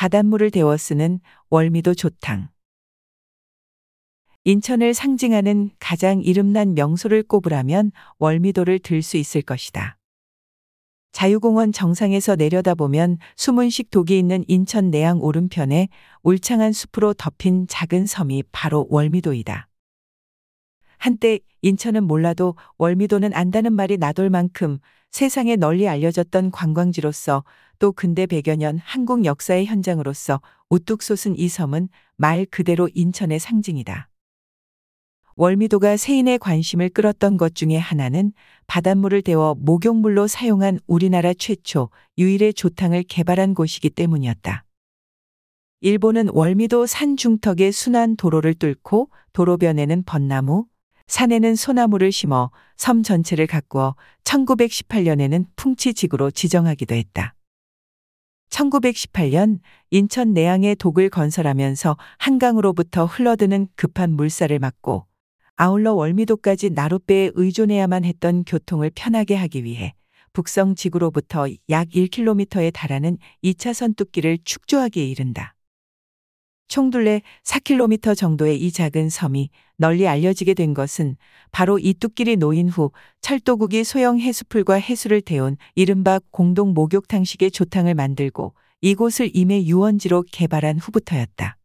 바닷물을 데워 쓰는 월미도 조탕. 인천을 상징하는 가장 이름난 명소를 꼽으라면 월미도를 들 수 있을 것이다. 자유공원 정상에서 내려다보면 수문식 독이 있는 인천 내양 오른편에 울창한 숲으로 덮인 작은 섬이 바로 월미도이다. 한때 인천은 몰라도 월미도는 안다는 말이 나돌 만큼 세상에 널리 알려졌던 관광지로서 또 근대 100여 년 한국 역사의 현장으로서 우뚝 솟은 이 섬은 말 그대로 인천의 상징이다. 월미도가 세인의 관심을 끌었던 것 중에 하나는 바닷물을 데워 목욕물로 사용한 우리나라 최초 유일의 조탕을 개발한 곳이기 때문이었다. 일본은 월미도 산 중턱에 순환 도로를 뚫고 도로변에는 벚나무, 산에는 소나무를 심어 섬 전체를 가꾸어 1918년에는 풍치지구로 지정하기도 했다. 1918년 인천 내양에 독을 건설하면서 한강으로부터 흘러드는 급한 물살을 막고 아울러 월미도까지 나룻배에 의존해야만 했던 교통을 편하게 하기 위해 북성 지구로부터 약 1km에 달하는 2차선 뚝기를 축조하기에 이른다. 총둘레 4km 정도의 이 작은 섬이 널리 알려지게 된 것은 바로 이 뚝길이 놓인 후 철도국이 소형 해수풀과 해수를 태운 이른바 공동 목욕탕식의 조탕을 만들고 이곳을 임의 유원지로 개발한 후부터였다.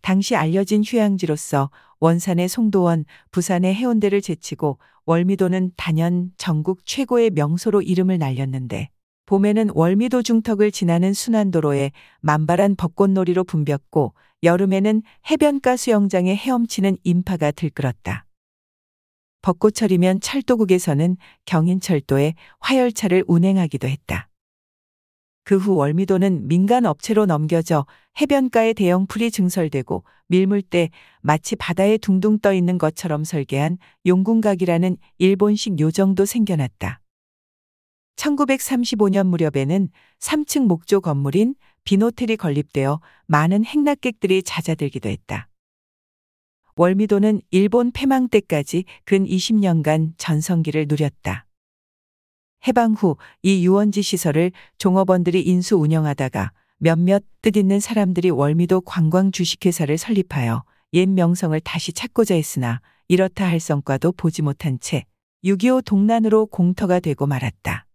당시 알려진 휴양지로서 원산의 송도원, 부산의 해운대를 제치고 월미도는 단연 전국 최고의 명소로 이름을 날렸는데 봄에는 월미도 중턱을 지나는 순환도로에 만발한 벚꽃놀이로 붐볐고 여름에는 해변가 수영장에 헤엄치는 인파가 들끓었다. 벚꽃철이면 철도국에서는 경인철도에 화열차를 운행하기도 했다. 그 후 월미도는 민간 업체로 넘겨져 해변가에 대형 풀이 증설되고 밀물 때 마치 바다에 둥둥 떠 있는 것처럼 설계한 용궁각이라는 일본식 요정도 생겨났다. 1935년 무렵에는 3층 목조 건물인 빈호텔이 건립되어 많은 행락객들이 잦아들기도 했다. 월미도는 일본 패망 때까지 근 20년간 전성기를 누렸다. 해방 후 이 유원지 시설을 종업원들이 인수 운영하다가 몇몇 뜻있는 사람들이 월미도 관광 주식회사를 설립하여 옛 명성을 다시 찾고자 했으나 이렇다 할 성과도 보지 못한 채 6.25 동란으로 공터가 되고 말았다.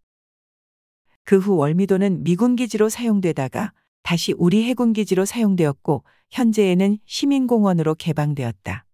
그 후 월미도는 미군 기지로 사용되다가 다시 우리 해군 기지로 사용되었고 현재에는 시민공원으로 개방되었다.